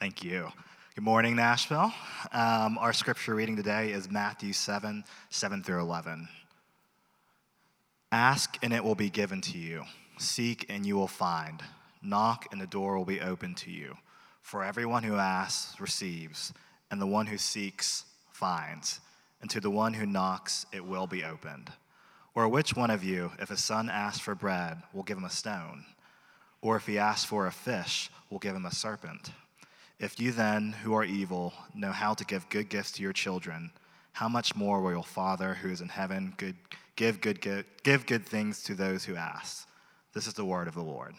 Thank you. Good morning, Nashville. Um, our scripture reading today is Matthew 7 7 through 11. Ask and it will be given to you. Seek and you will find. Knock and the door will be opened to you. For everyone who asks receives, and the one who seeks finds, and to the one who knocks it will be opened. Or which one of you, if a son asks for bread, will give him a stone? Or if he asks for a fish, will give him a serpent? If you then, who are evil, know how to give good gifts to your children, how much more will your Father who is in heaven good, give, good, give, give good things to those who ask? This is the word of the Lord.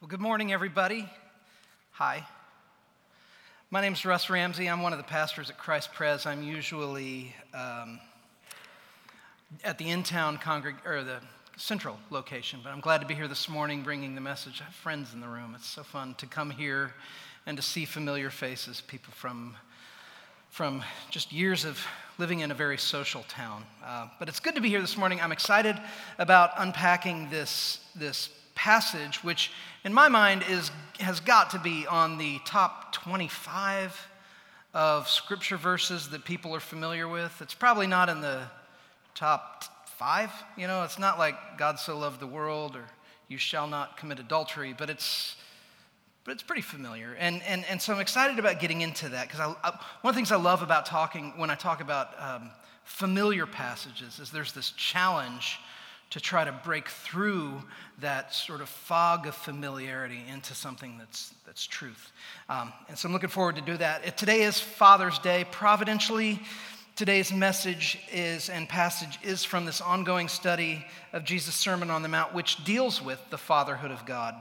Well, good morning, everybody. Hi. My name is Russ Ramsey. I'm one of the pastors at Christ Pres. I'm usually um, at the in-town congreg- or the central location, but I'm glad to be here this morning bringing the message. I have friends in the room. It's so fun to come here and to see familiar faces, people from, from just years of living in a very social town. Uh, but it's good to be here this morning. I'm excited about unpacking this, this passage, which in my mind is, has got to be on the top 25 of scripture verses that people are familiar with. It's probably not in the top five. You know, it's not like God so loved the world or you shall not commit adultery, but it's but it's pretty familiar. And, and, and so I'm excited about getting into that because I, I, one of the things I love about talking, when I talk about um, familiar passages, is there's this challenge to try to break through that sort of fog of familiarity into something that's, that's truth. Um, and so I'm looking forward to do that. Today is Father's Day. Providentially, Today's message is and passage is from this ongoing study of Jesus' Sermon on the Mount, which deals with the fatherhood of God.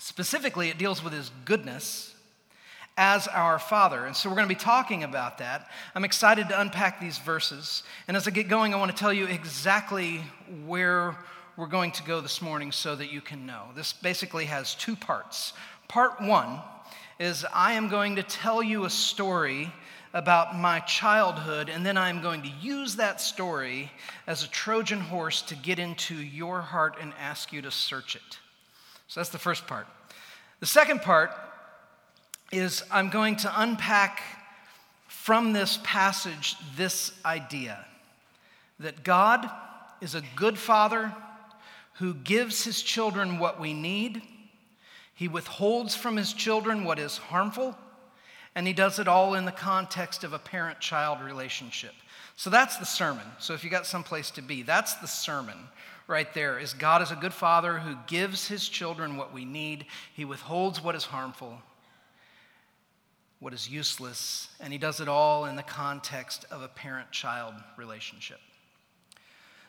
Specifically, it deals with his goodness as our Father. And so we're going to be talking about that. I'm excited to unpack these verses. And as I get going, I want to tell you exactly where we're going to go this morning so that you can know. This basically has two parts. Part one is I am going to tell you a story about my childhood, and then I'm going to use that story as a Trojan horse to get into your heart and ask you to search it. So that's the first part. The second part is I'm going to unpack from this passage this idea that God is a good father who gives his children what we need, he withholds from his children what is harmful and he does it all in the context of a parent child relationship. So that's the sermon. So if you got someplace to be, that's the sermon right there is God is a good father who gives his children what we need. He withholds what is harmful, what is useless, and he does it all in the context of a parent child relationship.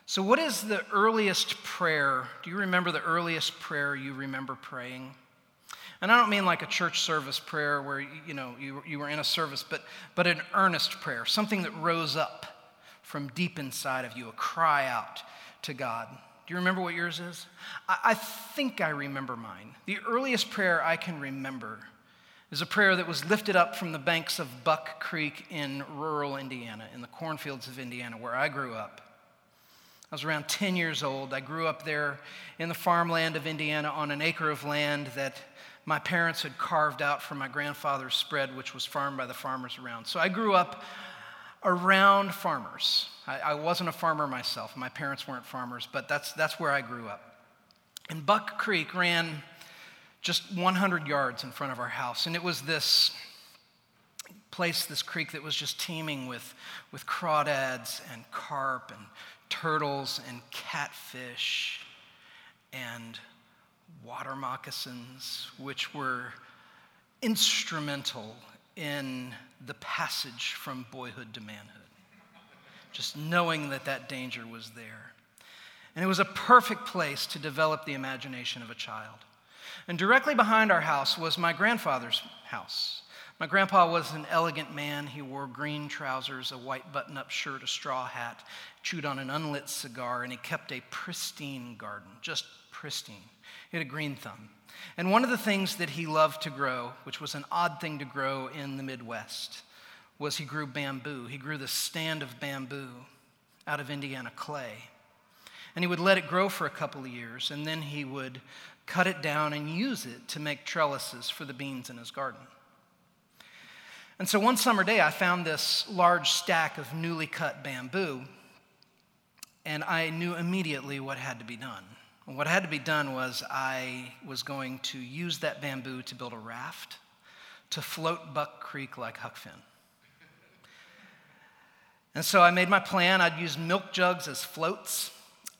So, what is the earliest prayer? Do you remember the earliest prayer you remember praying? And I don't mean like a church service prayer where, you know, you, you were in a service, but, but an earnest prayer, something that rose up from deep inside of you, a cry out to God. Do you remember what yours is? I, I think I remember mine. The earliest prayer I can remember is a prayer that was lifted up from the banks of Buck Creek in rural Indiana, in the cornfields of Indiana, where I grew up. I was around 10 years old. I grew up there in the farmland of Indiana on an acre of land that my parents had carved out from my grandfather's spread, which was farmed by the farmers around. So I grew up around farmers. I, I, wasn't a farmer myself. My parents weren't farmers, but that's, that's where I grew up. And Buck Creek ran just 100 yards in front of our house. And it was this place, this creek that was just teeming with, with crawdads and carp and turtles and catfish and water moccasins, which were instrumental in the passage from boyhood to manhood. Just knowing that that danger was there. And it was a perfect place to develop the imagination of a child. And directly behind our house was my grandfather's house. My grandpa was an elegant man. He wore green trousers, a white button up shirt, a straw hat, chewed on an unlit cigar, and he kept a pristine garden, just pristine. He had a green thumb. And one of the things that he loved to grow, which was an odd thing to grow in the Midwest, was he grew bamboo. He grew the stand of bamboo out of Indiana clay. And he would let it grow for a couple of years, and then he would cut it down and use it to make trellises for the beans in his garden. And so one summer day, I found this large stack of newly cut bamboo, and I knew immediately what had to be done. what had to be done was I was going to use that bamboo to build a raft to float Buck Creek like Huck Finn. And so I made my plan. I'd use milk jugs as floats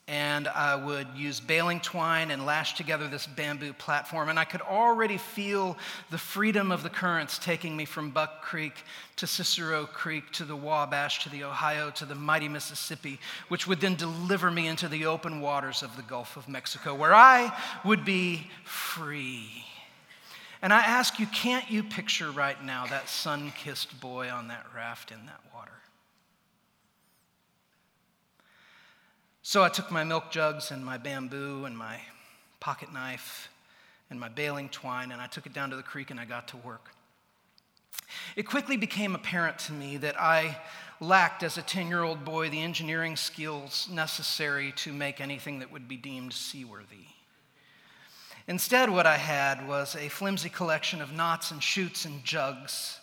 and I would use baling twine and lash together this bamboo platform. And I could already feel the freedom of the currents taking me from Buck Creek to Cicero Creek to the Wabash to the Ohio to the mighty Mississippi, which would then deliver me into the open waters of the Gulf of Mexico, where I would be free. And I ask you, can't you picture right now that sun kissed boy on that raft in that water? So I took my milk jugs and my bamboo and my pocket knife and my baling twine and I took it down to the creek and I got to work. It quickly became apparent to me that I lacked, as a 10 year old boy, the engineering skills necessary to make anything that would be deemed seaworthy. Instead, what I had was a flimsy collection of knots and shoots and jugs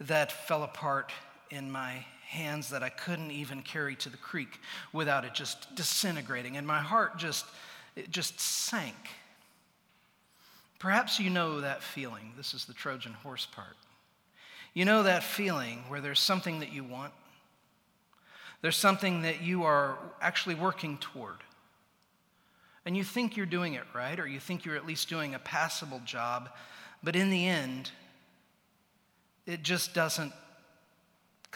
that fell apart in my hands that I couldn't even carry to the creek without it just disintegrating. And my heart just, it just sank. Perhaps you know that feeling. This is the Trojan horse part. You know that feeling where there's something that you want, there's something that you are actually working toward. And you think you're doing it right, or you think you're at least doing a passable job, but in the end, it just doesn't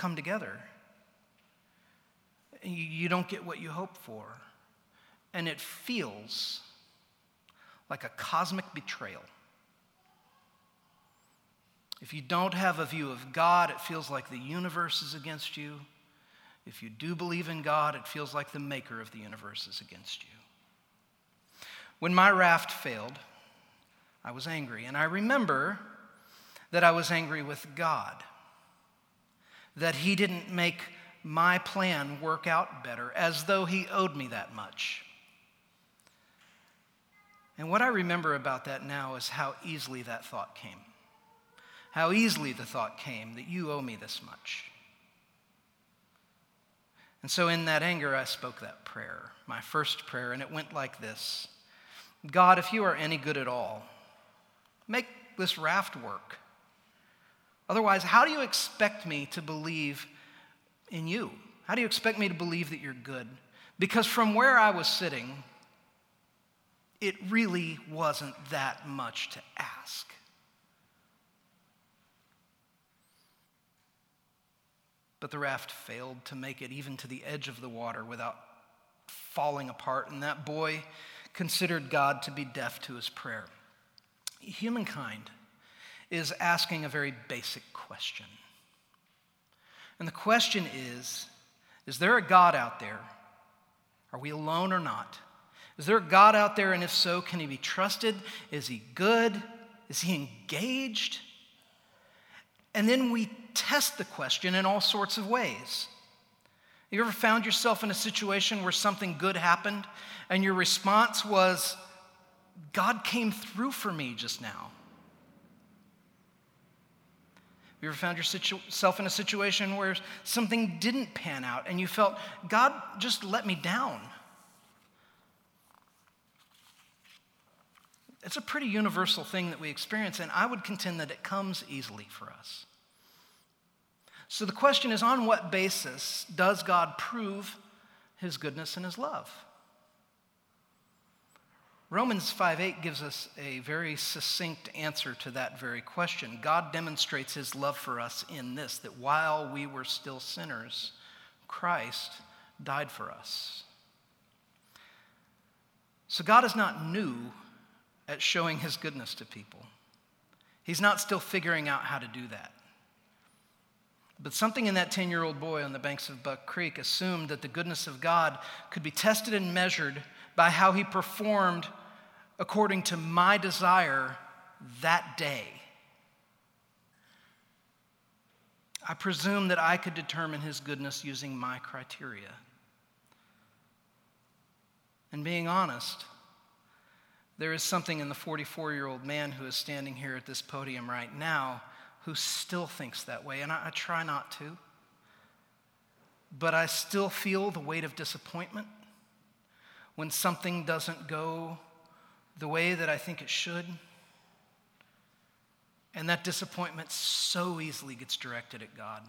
come together. You don't get what you hope for. And it feels like a cosmic betrayal. If you don't have a view of God, it feels like the universe is against you. If you do believe in God, it feels like the maker of the universe is against you. When my raft failed, I was angry. And I remember that I was angry with God that he didn't make my plan work out better, as though he owed me that much. And what I remember about that now is how easily that thought came. How easily the thought came that you owe me this much. And so, in that anger, I spoke that prayer, my first prayer, and it went like this God, if you are any good at all, make this raft work. Otherwise, how do you expect me to believe in you? How do you expect me to believe that you're good? Because from where I was sitting, it really wasn't that much to ask. But the raft failed to make it even to the edge of the water without falling apart, and that boy considered God to be deaf to his prayer. Humankind is asking a very basic question. And the question is Is there a God out there? Are we alone or not? Is there a God out there? And if so, can he be trusted? Is he good? Is he engaged? And then we test the question in all sorts of ways. You ever found yourself in a situation where something good happened and your response was, God came through for me just now? You ever found yourself in a situation where something didn't pan out and you felt, God just let me down? It's a pretty universal thing that we experience, and I would contend that it comes easily for us. So the question is on what basis does God prove his goodness and his love? Romans 5:8 gives us a very succinct answer to that very question. God demonstrates his love for us in this that while we were still sinners, Christ died for us. So God is not new at showing his goodness to people. He's not still figuring out how to do that. But something in that 10 year old boy on the banks of Buck Creek assumed that the goodness of God could be tested and measured by how he performed according to my desire that day. I presume that I could determine his goodness using my criteria. And being honest, there is something in the 44 year old man who is standing here at this podium right now who still thinks that way, and I, I, try not to. But I still feel the weight of disappointment when something doesn't go the way that I think it should. And that disappointment so easily gets directed at God.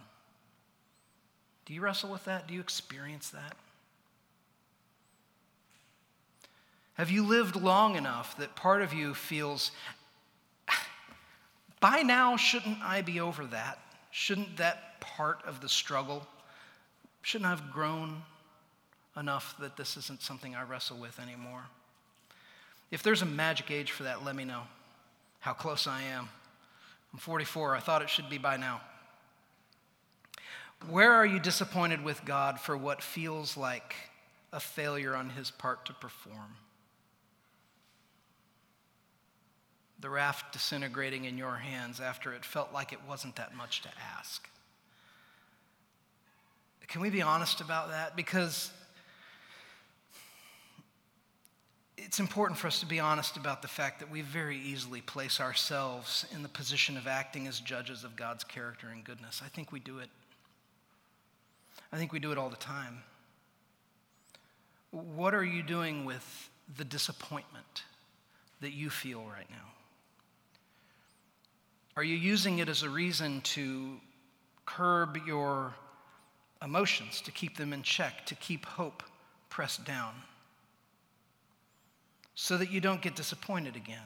Do you wrestle with that? Do you experience that? Have you lived long enough that part of you feels, by now, shouldn't I be over that? Shouldn't that part of the struggle, shouldn't I have grown enough that this isn't something I wrestle with anymore? If there's a magic age for that, let me know how close I am. I'm 44. I thought it should be by now. Where are you disappointed with God for what feels like a failure on his part to perform? The raft disintegrating in your hands after it felt like it wasn't that much to ask. Can we be honest about that? Because it's important for us to be honest about the fact that we very easily place ourselves in the position of acting as judges of God's character and goodness. I think we do it. I think we do it all the time. What are you doing with the disappointment that you feel right now? Are you using it as a reason to curb your emotions, to keep them in check, to keep hope pressed down? So that you don't get disappointed again.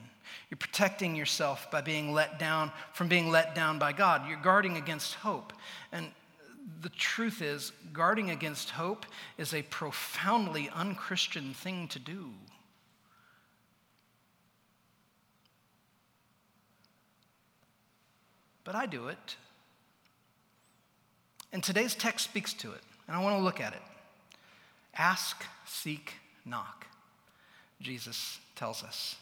You're protecting yourself by being let down from being let down by God. You're guarding against hope. And the truth is, guarding against hope is a profoundly unchristian thing to do. But I do it. And today's text speaks to it, and I want to look at it. Ask, seek, knock. Jesus tells us.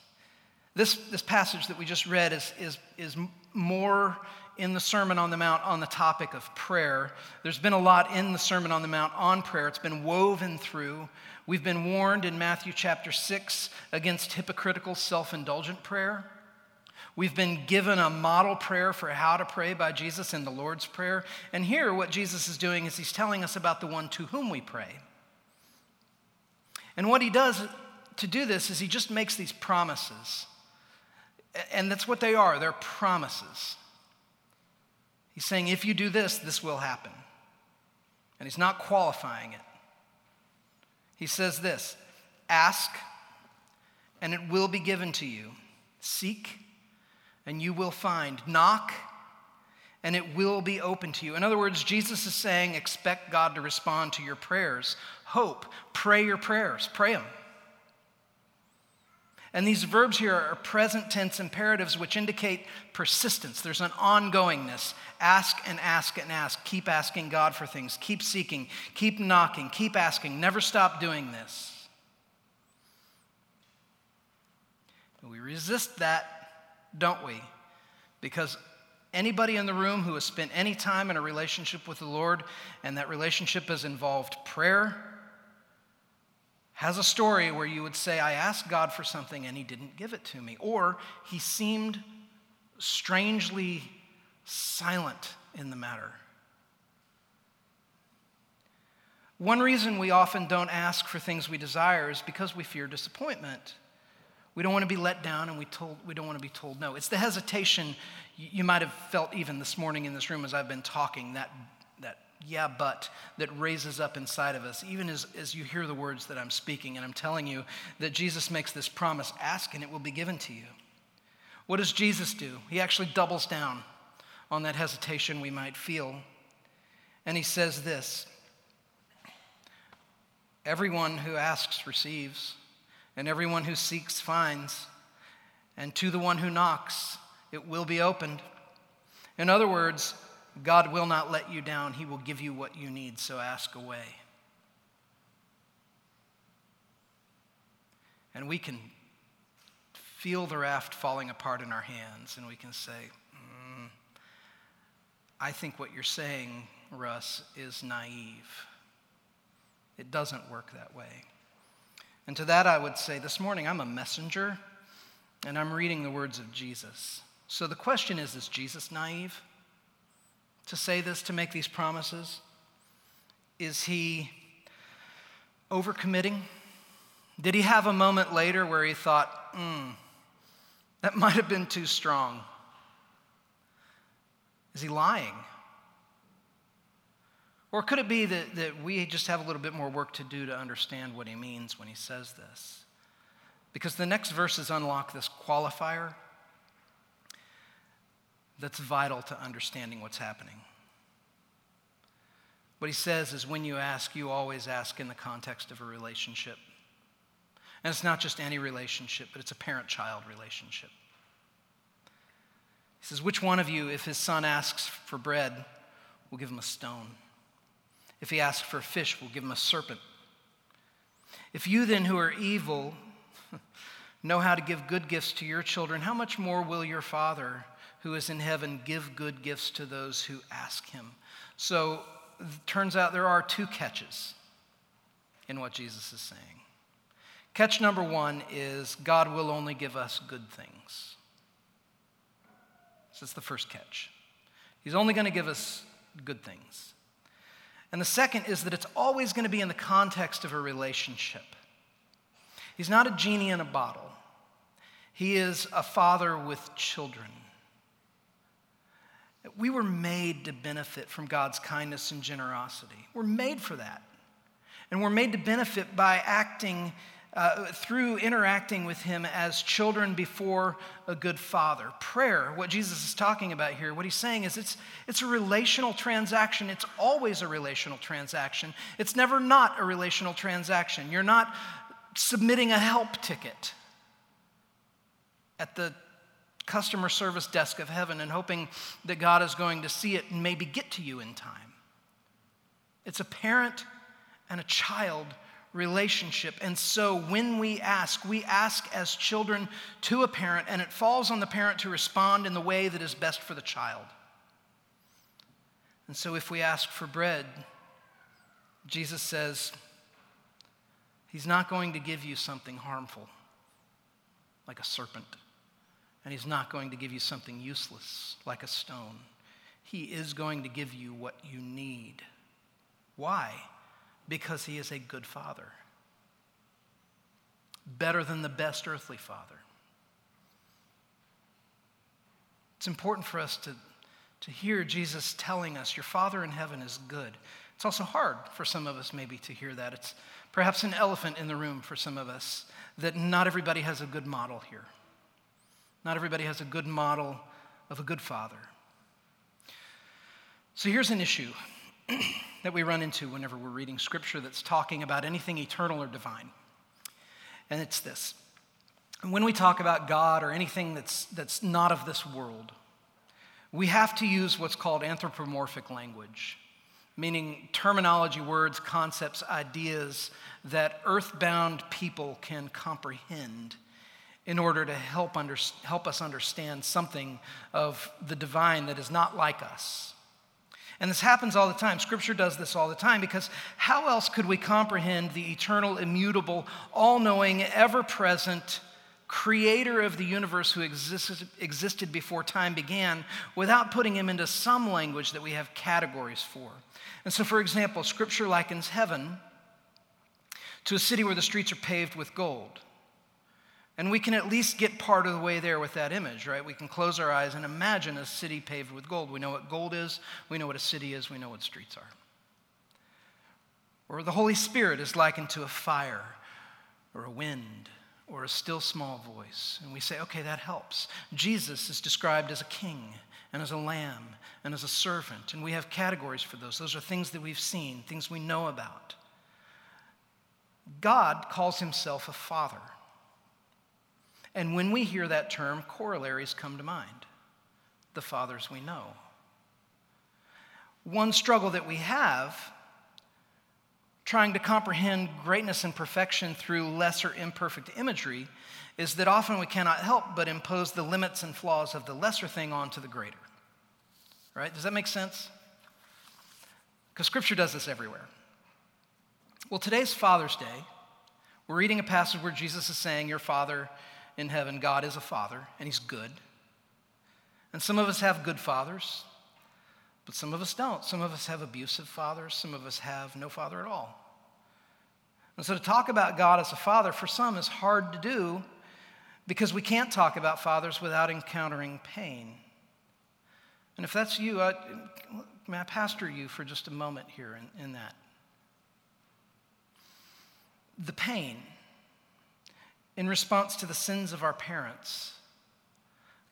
This, this passage that we just read is, is, is more in the Sermon on the Mount on the topic of prayer. There's been a lot in the Sermon on the Mount on prayer, it's been woven through. We've been warned in Matthew chapter 6 against hypocritical, self indulgent prayer. We've been given a model prayer for how to pray by Jesus in the Lord's Prayer. And here, what Jesus is doing is he's telling us about the one to whom we pray. And what he does to do this is he just makes these promises. And that's what they are they're promises. He's saying, if you do this, this will happen. And he's not qualifying it. He says this ask, and it will be given to you. Seek, and you will find. Knock, and it will be open to you. In other words, Jesus is saying, expect God to respond to your prayers. Hope, pray your prayers, pray them. And these verbs here are present tense imperatives which indicate persistence. There's an ongoingness. Ask and ask and ask. Keep asking God for things. Keep seeking. Keep knocking. Keep asking. Never stop doing this. We resist that, don't we? Because anybody in the room who has spent any time in a relationship with the Lord and that relationship has involved prayer, has a story where you would say, I asked God for something and he didn't give it to me. Or he seemed strangely silent in the matter. One reason we often don't ask for things we desire is because we fear disappointment. We don't want to be let down and we, told, we don't want to be told no. It's the hesitation you might have felt even this morning in this room as I've been talking, that yeah, but that raises up inside of us, even as, as you hear the words that I'm speaking. And I'm telling you that Jesus makes this promise ask and it will be given to you. What does Jesus do? He actually doubles down on that hesitation we might feel. And he says this Everyone who asks receives, and everyone who seeks finds, and to the one who knocks, it will be opened. In other words, God will not let you down. He will give you what you need, so ask away. And we can feel the raft falling apart in our hands, and we can say, mm, I think what you're saying, Russ, is naive. It doesn't work that way. And to that, I would say this morning, I'm a messenger and I'm reading the words of Jesus. So the question is is Jesus naive to say this, to make these promises? Is he overcommitting? Did he have a moment later where he thought, hmm, that might have been too strong? Is he lying? Or could it be that, that we just have a little bit more work to do to understand what he means when he says this? Because the next verses unlock this qualifier that's vital to understanding what's happening. What he says is when you ask, you always ask in the context of a relationship. And it's not just any relationship, but it's a parent child relationship. He says, Which one of you, if his son asks for bread, will give him a stone? If he asks for a fish, will give him a serpent? If you then, who are evil, know how to give good gifts to your children, how much more will your Father who is in heaven give good gifts to those who ask him? So, turns out there are two catches in what Jesus is saying. Catch number one is God will only give us good things. So that's the first catch. He's only going to give us good things. And the second is that it's always going to be in the context of a relationship. He's not a genie in a bottle, he is a father with children. We were made to benefit from God's kindness and generosity. We're made for that. And we're made to benefit by acting uh, through interacting with Him as children before a good father. Prayer, what Jesus is talking about here, what He's saying is it's, it's a relational transaction. It's always a relational transaction. It's never not a relational transaction. You're not submitting a help ticket at the customer service desk of heaven and hoping that God is going to see it and maybe get to you in time. It's a parent and a child relationship. And so when we ask, we ask as children to a parent, and it falls on the parent to respond in the way that is best for the child. And so if we ask for bread, Jesus says, He's not going to give you something harmful, like a serpent. And He's not going to give you something useless, like a stone. He is going to give you what you need. Why? Because He is a good Father, better than the best earthly Father. It's important for us to, to hear Jesus telling us, Your Father in heaven is good. It's also hard for some of us, maybe, to hear that. It's perhaps an elephant in the room for some of us, that not everybody has a good model here. Not everybody has a good model of a good father. So here's an issue that we run into whenever we're reading scripture that's talking about anything eternal or divine. And it's this. When we talk about God or anything that's, that's not of this world, we have to use what's called anthropomorphic language, meaning terminology, words, concepts, ideas that earthbound people can comprehend in order to help, under, help us understand something of the divine that is not like us. And this happens all the time. Scripture does this all the time because how else could we comprehend the eternal, immutable, all knowing, ever present creator of the universe who existed, existed before time began without putting him into some language that we have categories for? And so, for example, Scripture likens heaven to a city where the streets are paved with gold. And we can at least get part of the way there with that image, right? We can close our eyes and imagine a city paved with gold. We know what gold is, we know what a city is, we know what streets are. Or the Holy Spirit is likened to a fire or a wind or a still small voice. And we say, okay, that helps. Jesus is described as a king and as a lamb and as a servant. And we have categories for those. Those are things that we've seen, things we know about. God calls himself a father. And when we hear that term, corollaries come to mind the fathers we know. One struggle that we have trying to comprehend greatness and perfection through lesser imperfect imagery is that often we cannot help but impose the limits and flaws of the lesser thing onto the greater. Right? Does that make sense? Because scripture does this everywhere. Well, today's Father's Day. We're reading a passage where Jesus is saying, Your Father in heaven, God is a father, and he's good. And some of us have good fathers, but some of us don't. Some of us have abusive fathers, some of us have no father at all. And so to talk about God as a father for some is hard to do because we can't talk about fathers without encountering pain. And if that's you, I, may I pastor you for just a moment here in, in that? The pain in response to the sins of our parents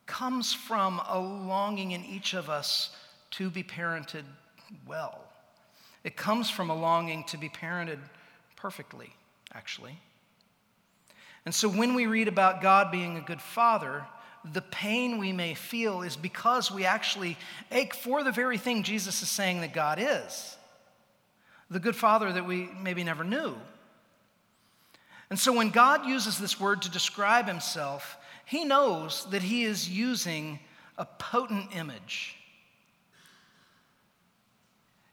comes from a longing in each of us to be parented well. It comes from a longing to be parented perfectly, actually. And so when we read about God being a good father, the pain we may feel is because we actually ache for the very thing Jesus is saying that God is the good father that we maybe never knew. And so when God uses this word to describe himself, he knows that he is using a potent image.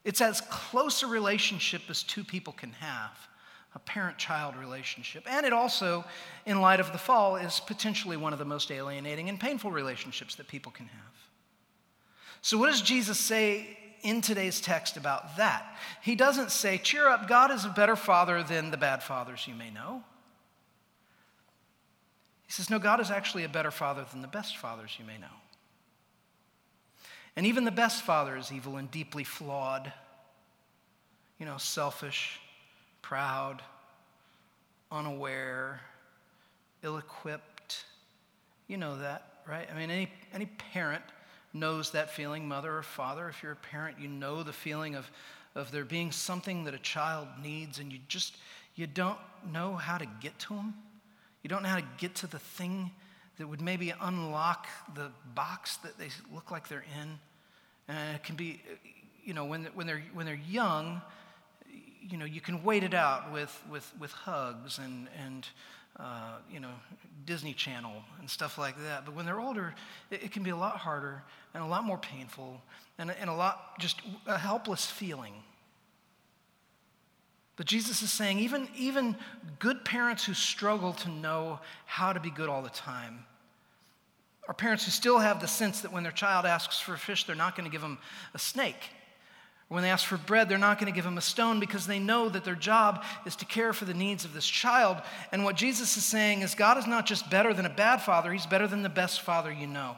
It's as close a relationship as two people can have a parent child relationship. And it also, in light of the fall, is potentially one of the most alienating and painful relationships that people can have. So, what does Jesus say in today's text about that? He doesn't say, cheer up, God is a better father than the bad fathers you may know. He says, no, God is actually a better father than the best fathers you may know. And even the best father is evil and deeply flawed, you know, selfish proud, unaware, ill equipped. You know that, right? I mean, any, any parent knows that feeling, mother or father. If you're a parent, you know the feeling of, of there being something that a child needs and you just, you don't know how to get to them. You don't know how to get to the thing that would maybe unlock the box that they look like they're in. And it can be, you know, when, when, they're, when they're young, you know, you can wait it out with, with, with hugs and, and uh, you know, Disney Channel and stuff like that. But when they're older, it, it can be a lot harder and a lot more painful and, and a lot just a helpless feeling. But Jesus is saying even, even good parents who struggle to know how to be good all the time are parents who still have the sense that when their child asks for a fish, they're not going to give them a snake. When they ask for bread, they're not going to give them a stone because they know that their job is to care for the needs of this child. And what Jesus is saying is God is not just better than a bad father, He's better than the best father you know.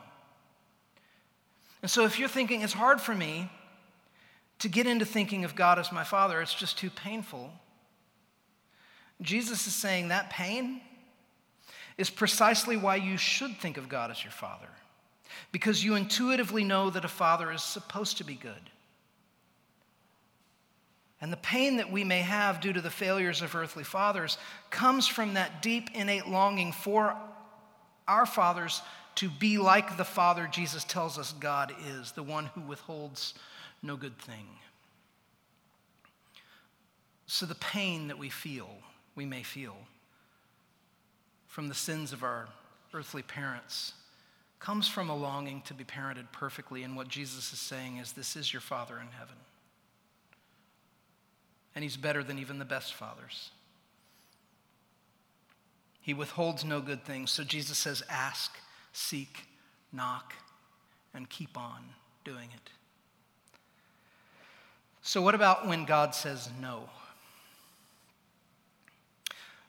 And so if you're thinking, it's hard for me to get into thinking of God as my father, it's just too painful. Jesus is saying that pain is precisely why you should think of God as your father, because you intuitively know that a father is supposed to be good. And the pain that we may have due to the failures of earthly fathers comes from that deep innate longing for our fathers to be like the Father Jesus tells us God is, the one who withholds no good thing. So the pain that we feel, we may feel from the sins of our earthly parents comes from a longing to be parented perfectly. And what Jesus is saying is, This is your Father in heaven and he's better than even the best fathers. He withholds no good things. So Jesus says, ask, seek, knock, and keep on doing it. So, what about when God says no?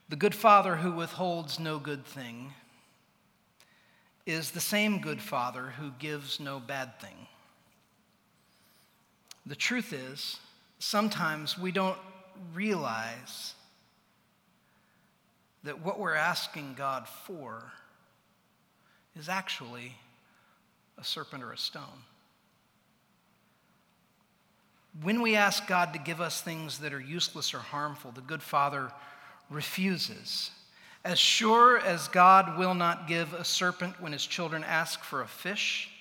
The good father who withholds no good thing is the same good father who gives no bad thing. The truth is, sometimes we don't realize that what we're asking God for is actually a serpent or a stone. When we ask God to give us things that are useless or harmful, the good Father refuses. As sure as God will not give a serpent when his children ask for a fish,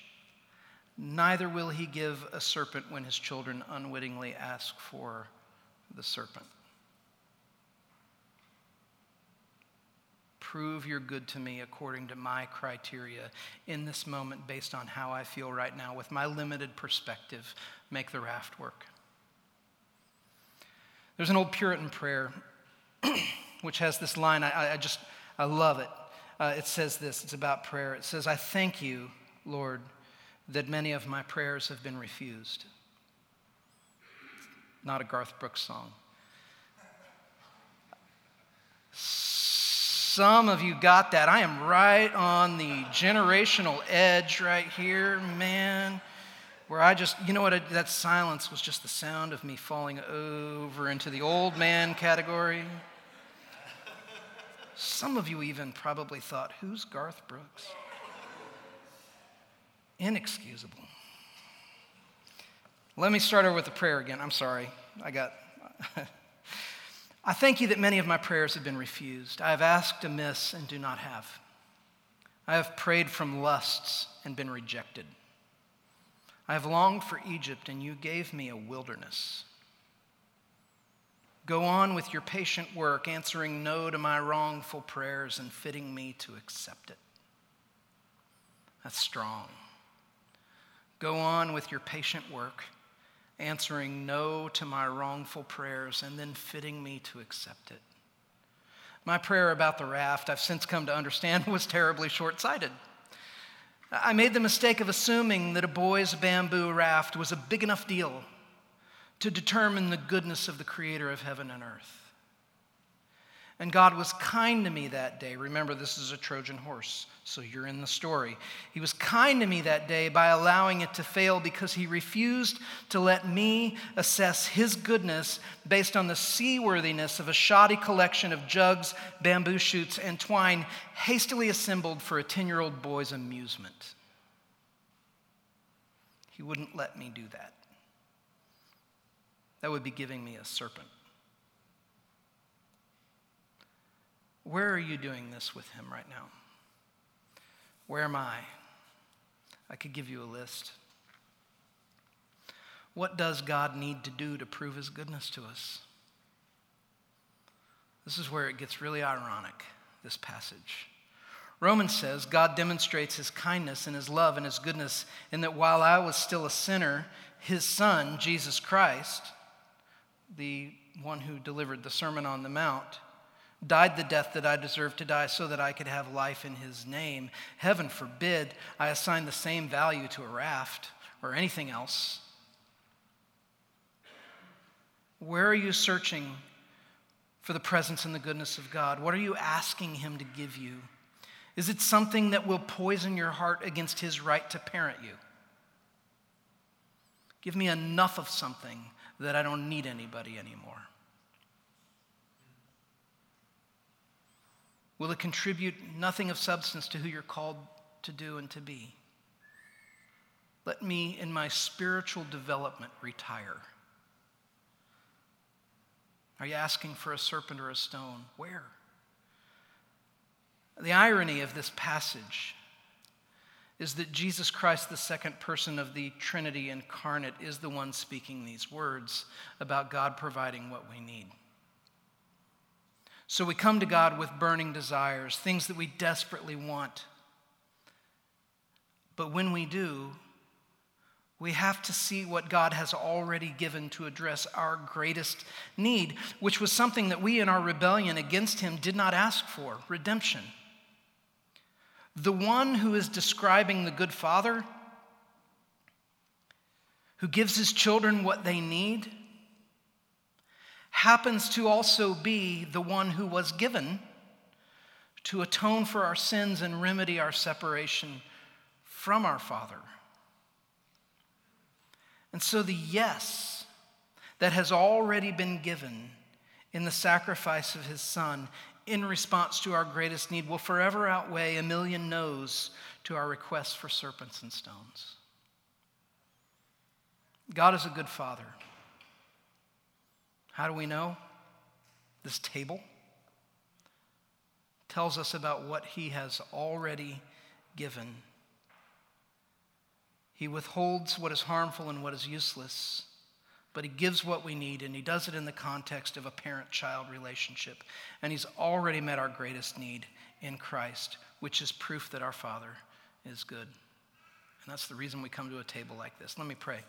neither will he give a serpent when his children unwittingly ask for the serpent. Prove you're good to me according to my criteria in this moment, based on how I feel right now, with my limited perspective. Make the raft work. There's an old Puritan prayer which has this line. I, I just, I love it. Uh, it says this it's about prayer. It says, I thank you, Lord, that many of my prayers have been refused. Not a Garth Brooks song. Some of you got that. I am right on the generational edge right here, man, where I just, you know what, I, that silence was just the sound of me falling over into the old man category. Some of you even probably thought, who's Garth Brooks? Inexcusable. Let me start over with a prayer again. I'm sorry. I got. I thank you that many of my prayers have been refused. I have asked amiss and do not have. I have prayed from lusts and been rejected. I have longed for Egypt, and you gave me a wilderness. Go on with your patient work, answering no to my wrongful prayers and fitting me to accept it. That's strong. Go on with your patient work, answering no to my wrongful prayers and then fitting me to accept it. My prayer about the raft, I've since come to understand, was terribly short sighted. I made the mistake of assuming that a boy's bamboo raft was a big enough deal to determine the goodness of the creator of heaven and earth. And God was kind to me that day. Remember, this is a Trojan horse, so you're in the story. He was kind to me that day by allowing it to fail because he refused to let me assess his goodness based on the seaworthiness of a shoddy collection of jugs, bamboo shoots, and twine hastily assembled for a 10 year old boy's amusement. He wouldn't let me do that. That would be giving me a serpent. Where are you doing this with him right now? Where am I? I could give you a list. What does God need to do to prove his goodness to us? This is where it gets really ironic, this passage. Romans says God demonstrates his kindness and his love and his goodness in that while I was still a sinner, his son, Jesus Christ, the one who delivered the Sermon on the Mount, died the death that I deserved to die so that I could have life in his name. Heaven forbid I assign the same value to a raft or anything else. Where are you searching for the presence and the goodness of God? What are you asking him to give you? Is it something that will poison your heart against his right to parent you? Give me enough of something that I don't need anybody anymore. Will it contribute nothing of substance to who you're called to do and to be? Let me, in my spiritual development, retire. Are you asking for a serpent or a stone? Where? The irony of this passage is that Jesus Christ, the second person of the Trinity incarnate, is the one speaking these words about God providing what we need. So we come to God with burning desires, things that we desperately want. But when we do, we have to see what God has already given to address our greatest need, which was something that we in our rebellion against Him did not ask for redemption. The one who is describing the good father, who gives his children what they need, happens to also be the one who was given to atone for our sins and remedy our separation from our Father. And so the yes that has already been given in the sacrifice of his Son in response to our greatest need will forever outweigh a million no's to our requests for serpents and stones. God is a good Father. How do we know? This table tells us about what he has already given. He withholds what is harmful and what is useless, but he gives what we need, and he does it in the context of a parent child relationship. And he's already met our greatest need in Christ, which is proof that our Father is good. And that's the reason we come to a table like this. Let me pray.